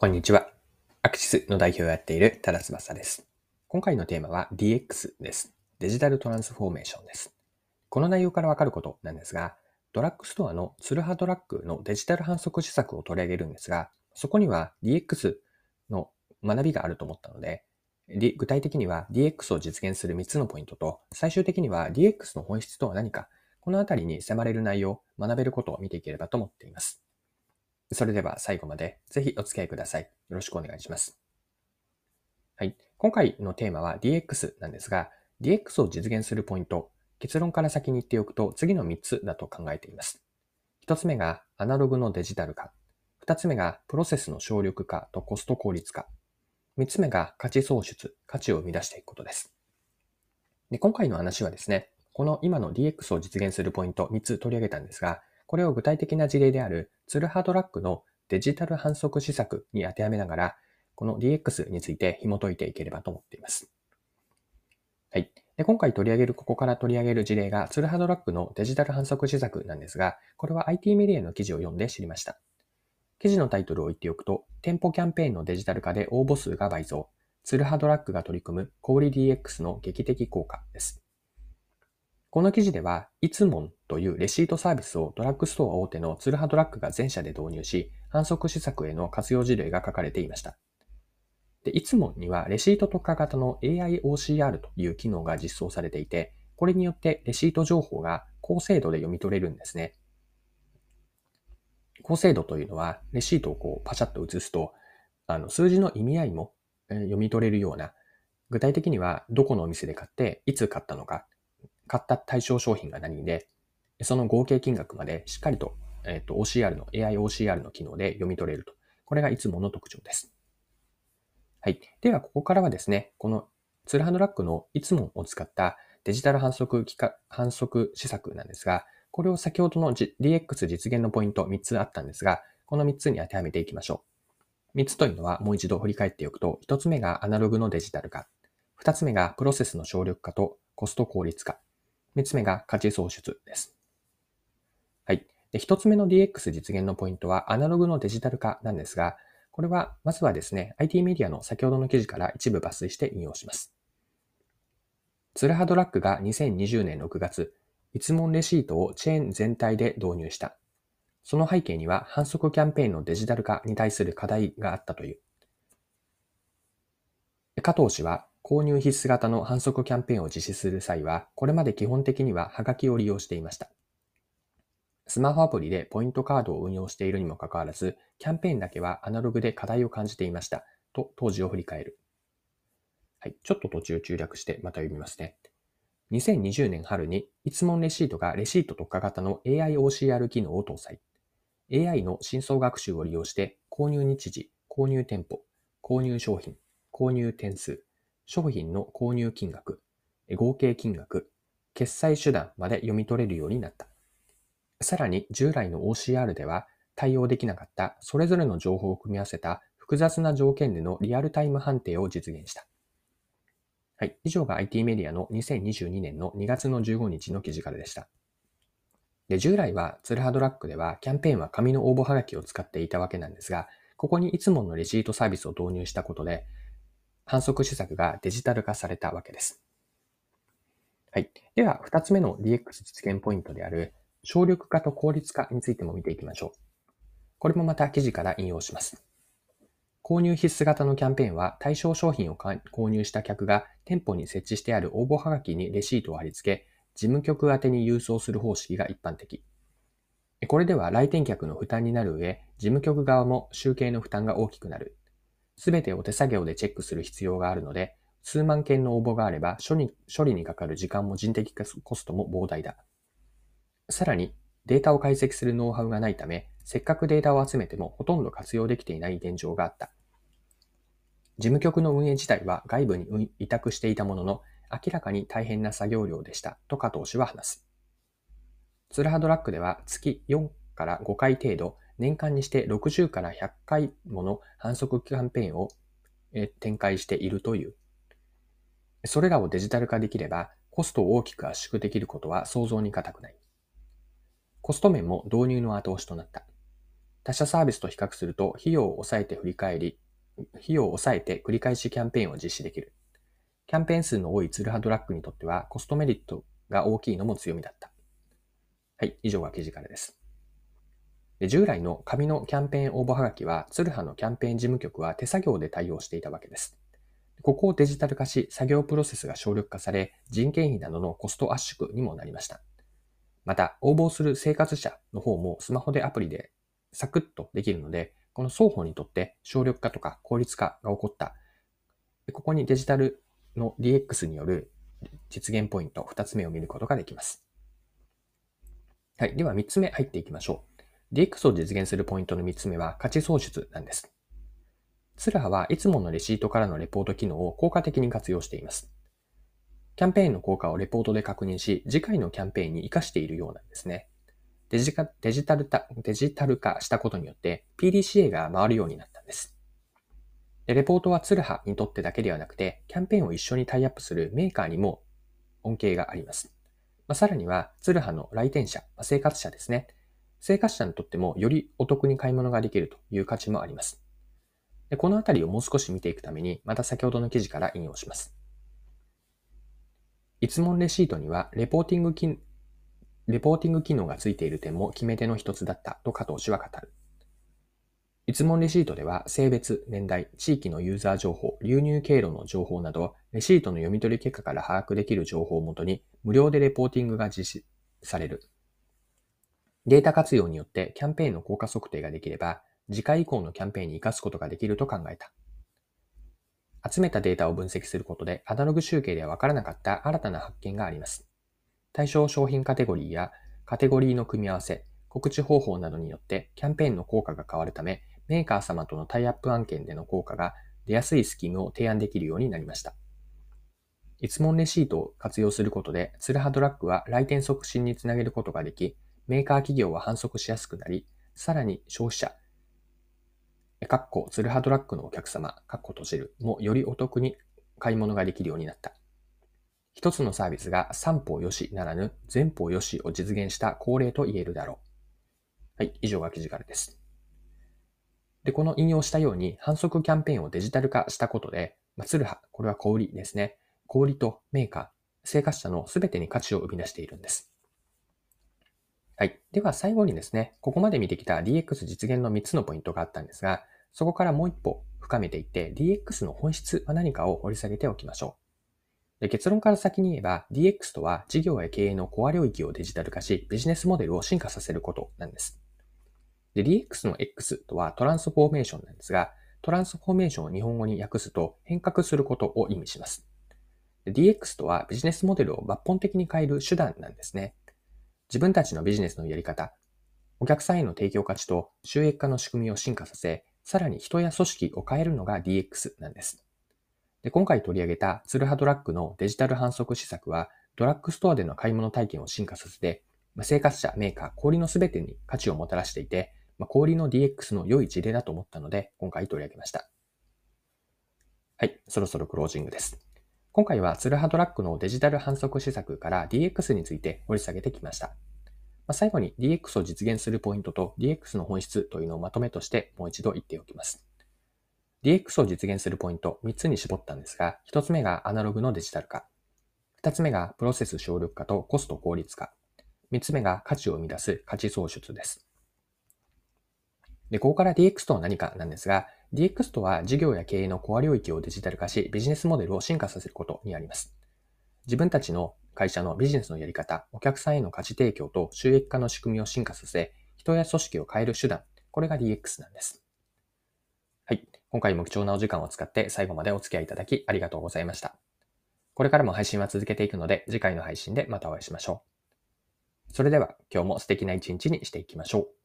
こんにちは。アクシスの代表をやっている多田翼です。今回のテーマは DX です。デジタルトランスフォーメーションです。この内容からわかることなんですが、ドラッグストアのツルハドラッグのデジタル反則施策を取り上げるんですが、そこには DX の学びがあると思ったので、具体的には DX を実現する3つのポイントと、最終的には DX の本質とは何か、このあたりに迫れる内容、学べることを見ていければと思っています。それでは最後までぜひお付き合いください。よろしくお願いします。はい。今回のテーマは DX なんですが、DX を実現するポイント、結論から先に言っておくと次の3つだと考えています。1つ目がアナログのデジタル化。2つ目がプロセスの省力化とコスト効率化。3つ目が価値創出、価値を生み出していくことです。で今回の話はですね、この今の DX を実現するポイント3つ取り上げたんですが、これを具体的な事例であるツルハドラッグのデジタル反則施策に当てはめながら、この DX について紐解いていければと思っています。はい。で今回取り上げる、ここから取り上げる事例がツルハドラッグのデジタル反則施策なんですが、これは IT メディアの記事を読んで知りました。記事のタイトルを言っておくと、店舗キャンペーンのデジタル化で応募数が倍増、ツルハドラッグが取り組む小売 DX の劇的効果です。この記事では、いつもんというレシートサービスをドラッグストア大手のツルハドラッグが全社で導入し、反則施策への活用事例が書かれていました。でいつもにはレシート特化型の AIOCR という機能が実装されていて、これによってレシート情報が高精度で読み取れるんですね。高精度というのは、レシートをこうパシャッと写すと、あの数字の意味合いも読み取れるような、具体的にはどこのお店で買って、いつ買ったのか、買った対象商品が何で、その合計金額までしっかりと、え、ー、と、OCR の、AIOCR の機能で読み取れると。これがいつもの特徴です。はい。では、ここからはですね、このツールハンドラックのいつもを使ったデジタル反則反則施策なんですが、これを先ほどの DX 実現のポイント3つあったんですが、この3つに当てはめていきましょう。3つというのはもう一度振り返っておくと、1つ目がアナログのデジタル化、2つ目がプロセスの省力化とコスト効率化、3つ目が価値創出です。はい。で、1つ目の DX 実現のポイントはアナログのデジタル化なんですが、これは、まずはですね、IT メディアの先ほどの記事から一部抜粋して引用します。ツルハドラックが2020年6月、一問レシートをチェーン全体で導入した。その背景には反則キャンペーンのデジタル化に対する課題があったという。加藤氏は購入必須型の反則キャンペーンを実施する際は、これまで基本的にはハガキを利用していました。スマホアプリでポイントカードを運用しているにもかかわらず、キャンペーンだけはアナログで課題を感じていました。と当時を振り返る。はい。ちょっと途中中略してまた読みますね。2020年春に、いつもレシートがレシート特化型の AIOCR 機能を搭載。AI の深層学習を利用して、購入日時、購入店舗、購入商品、購入点数、商品の購入金額、合計金額、決済手段まで読み取れるようになった。さらに従来の OCR では対応できなかったそれぞれの情報を組み合わせた複雑な条件でのリアルタイム判定を実現した。はい。以上が IT メディアの2022年の2月の15日の記事からでした。で従来はツルハドラックではキャンペーンは紙の応募はがきを使っていたわけなんですが、ここにいつものレシートサービスを導入したことで、反則施策がデジタル化されたわけです。はい。では、二つ目の DX 実現ポイントである、省力化と効率化についても見ていきましょう。これもまた記事から引用します。購入必須型のキャンペーンは対象商品を購入した客が店舗に設置してある応募はがきにレシートを貼り付け、事務局宛に郵送する方式が一般的。これでは来店客の負担になる上、事務局側も集計の負担が大きくなる。すべてを手作業でチェックする必要があるので、数万件の応募があれば処理にかかる時間も人的コストも膨大だ。さらに、データを解析するノウハウがないため、せっかくデータを集めてもほとんど活用できていない現状があった。事務局の運営自体は外部に委託していたものの、明らかに大変な作業量でしたと加藤氏は話す。ツルハドラックでは月4から5回程度、年間にして60から100回もの反則キャンペーンを展開しているという。それらをデジタル化できれば、コストを大きく圧縮できることは想像に難くない。コスト面も導入の後押しとなった。他社サービスと比較すると費用を抑えて振り返り、費用を抑えて繰り返しキャンペーンを実施できる。キャンペーン数の多いツルハドラッグにとってはコストメリットが大きいのも強みだった。はい、以上が記事からです。で従来の紙のキャンペーン応募はがきは、ツルハのキャンペーン事務局は手作業で対応していたわけです。ここをデジタル化し、作業プロセスが省力化され、人件費などのコスト圧縮にもなりました。また、応募する生活者の方もスマホでアプリでサクッとできるので、この双方にとって省力化とか効率化が起こった。ここにデジタルの DX による実現ポイント2つ目を見ることができます。はい。では3つ目入っていきましょう。DX を実現するポイントの3つ目は価値創出なんです。ツラハはいつものレシートからのレポート機能を効果的に活用しています。キャンペーンの効果をレポートで確認し、次回のキャンペーンに活かしているようなんですね。デジデジタル化デジタル化したことによって PDCA が回るようになったんです。でレポートはツルハにとってだけではなくて、キャンペーンを一緒にタイアップするメーカーにも恩恵があります。まあ、さらには、ツルハの来店者、まあ、生活者ですね。生活者にとってもよりお得に買い物ができるという価値もあります。でこのあたりをもう少し見ていくために、また先ほどの記事から引用します。一問レシートにはレポーティング機、レポーティング機能がついている点も決め手の一つだったと加藤氏は語る。一問レシートでは性別、年代、地域のユーザー情報、流入経路の情報など、レシートの読み取り結果から把握できる情報をもとに、無料でレポーティングが実施される。データ活用によってキャンペーンの効果測定ができれば、次回以降のキャンペーンに活かすことができると考えた。集めたデータを分析することで、アナログ集計ではわからなかった新たな発見があります。対象商品カテゴリーやカテゴリーの組み合わせ、告知方法などによってキャンペーンの効果が変わるため、メーカー様とのタイアップ案件での効果が出やすいスキームを提案できるようになりました。一問レシートを活用することで、ツルハドラッグは来店促進につなげることができ、メーカー企業は反則しやすくなり、さらに消費者、かっこツルハドラッグのお客様、かっこ閉じるもよりお得に買い物ができるようになった。一つのサービスが三方よしならぬ全方よしを実現した恒例と言えるだろう。はい、以上が記事からです。で、この引用したように反則キャンペーンをデジタル化したことで、まあ、ツルハ、これは小売りですね。小売りとメーカー、生活者のすべてに価値を生み出しているんです。はい。では最後にですね、ここまで見てきた DX 実現の3つのポイントがあったんですが、そこからもう一歩深めていって DX の本質は何かを掘り下げておきましょう。で結論から先に言えば DX とは事業や経営のコア領域をデジタル化しビジネスモデルを進化させることなんです。で DX の X とはトランスフォーメーションなんですが、トランスフォーメーションを日本語に訳すと変革することを意味します。DX とはビジネスモデルを抜本的に変える手段なんですね。自分たちのビジネスのやり方、お客さんへの提供価値と収益化の仕組みを進化させ、さらに人や組織を変えるのが DX なんです。で今回取り上げたツルハドラッグのデジタル反則施策は、ドラッグストアでの買い物体験を進化させて、生活者、メーカー、小売のすべてに価値をもたらしていて、小売の DX の良い事例だと思ったので、今回取り上げました。はい、そろそろクロージングです。今回はツルハドラッグのデジタル反則施策から DX について掘り下げてきました。ま最後に DX を実現するポイントと DX の本質というのをまとめとしてもう一度言っておきます。DX を実現するポイント3つに絞ったんですが、1つ目がアナログのデジタル化。2つ目がプロセス省力化とコスト効率化。3つ目が価値を生み出す価値創出です。で、ここから DX とは何かなんですが、DX とは事業や経営のコア領域をデジタル化し、ビジネスモデルを進化させることにあります。自分たちの会社のビジネスのやり方、お客さんへの価値提供と収益化の仕組みを進化させ、人や組織を変える手段、これが DX なんです。はい。今回も貴重なお時間を使って最後までお付き合いいただきありがとうございました。これからも配信は続けていくので、次回の配信でまたお会いしましょう。それでは今日も素敵な一日にしていきましょう。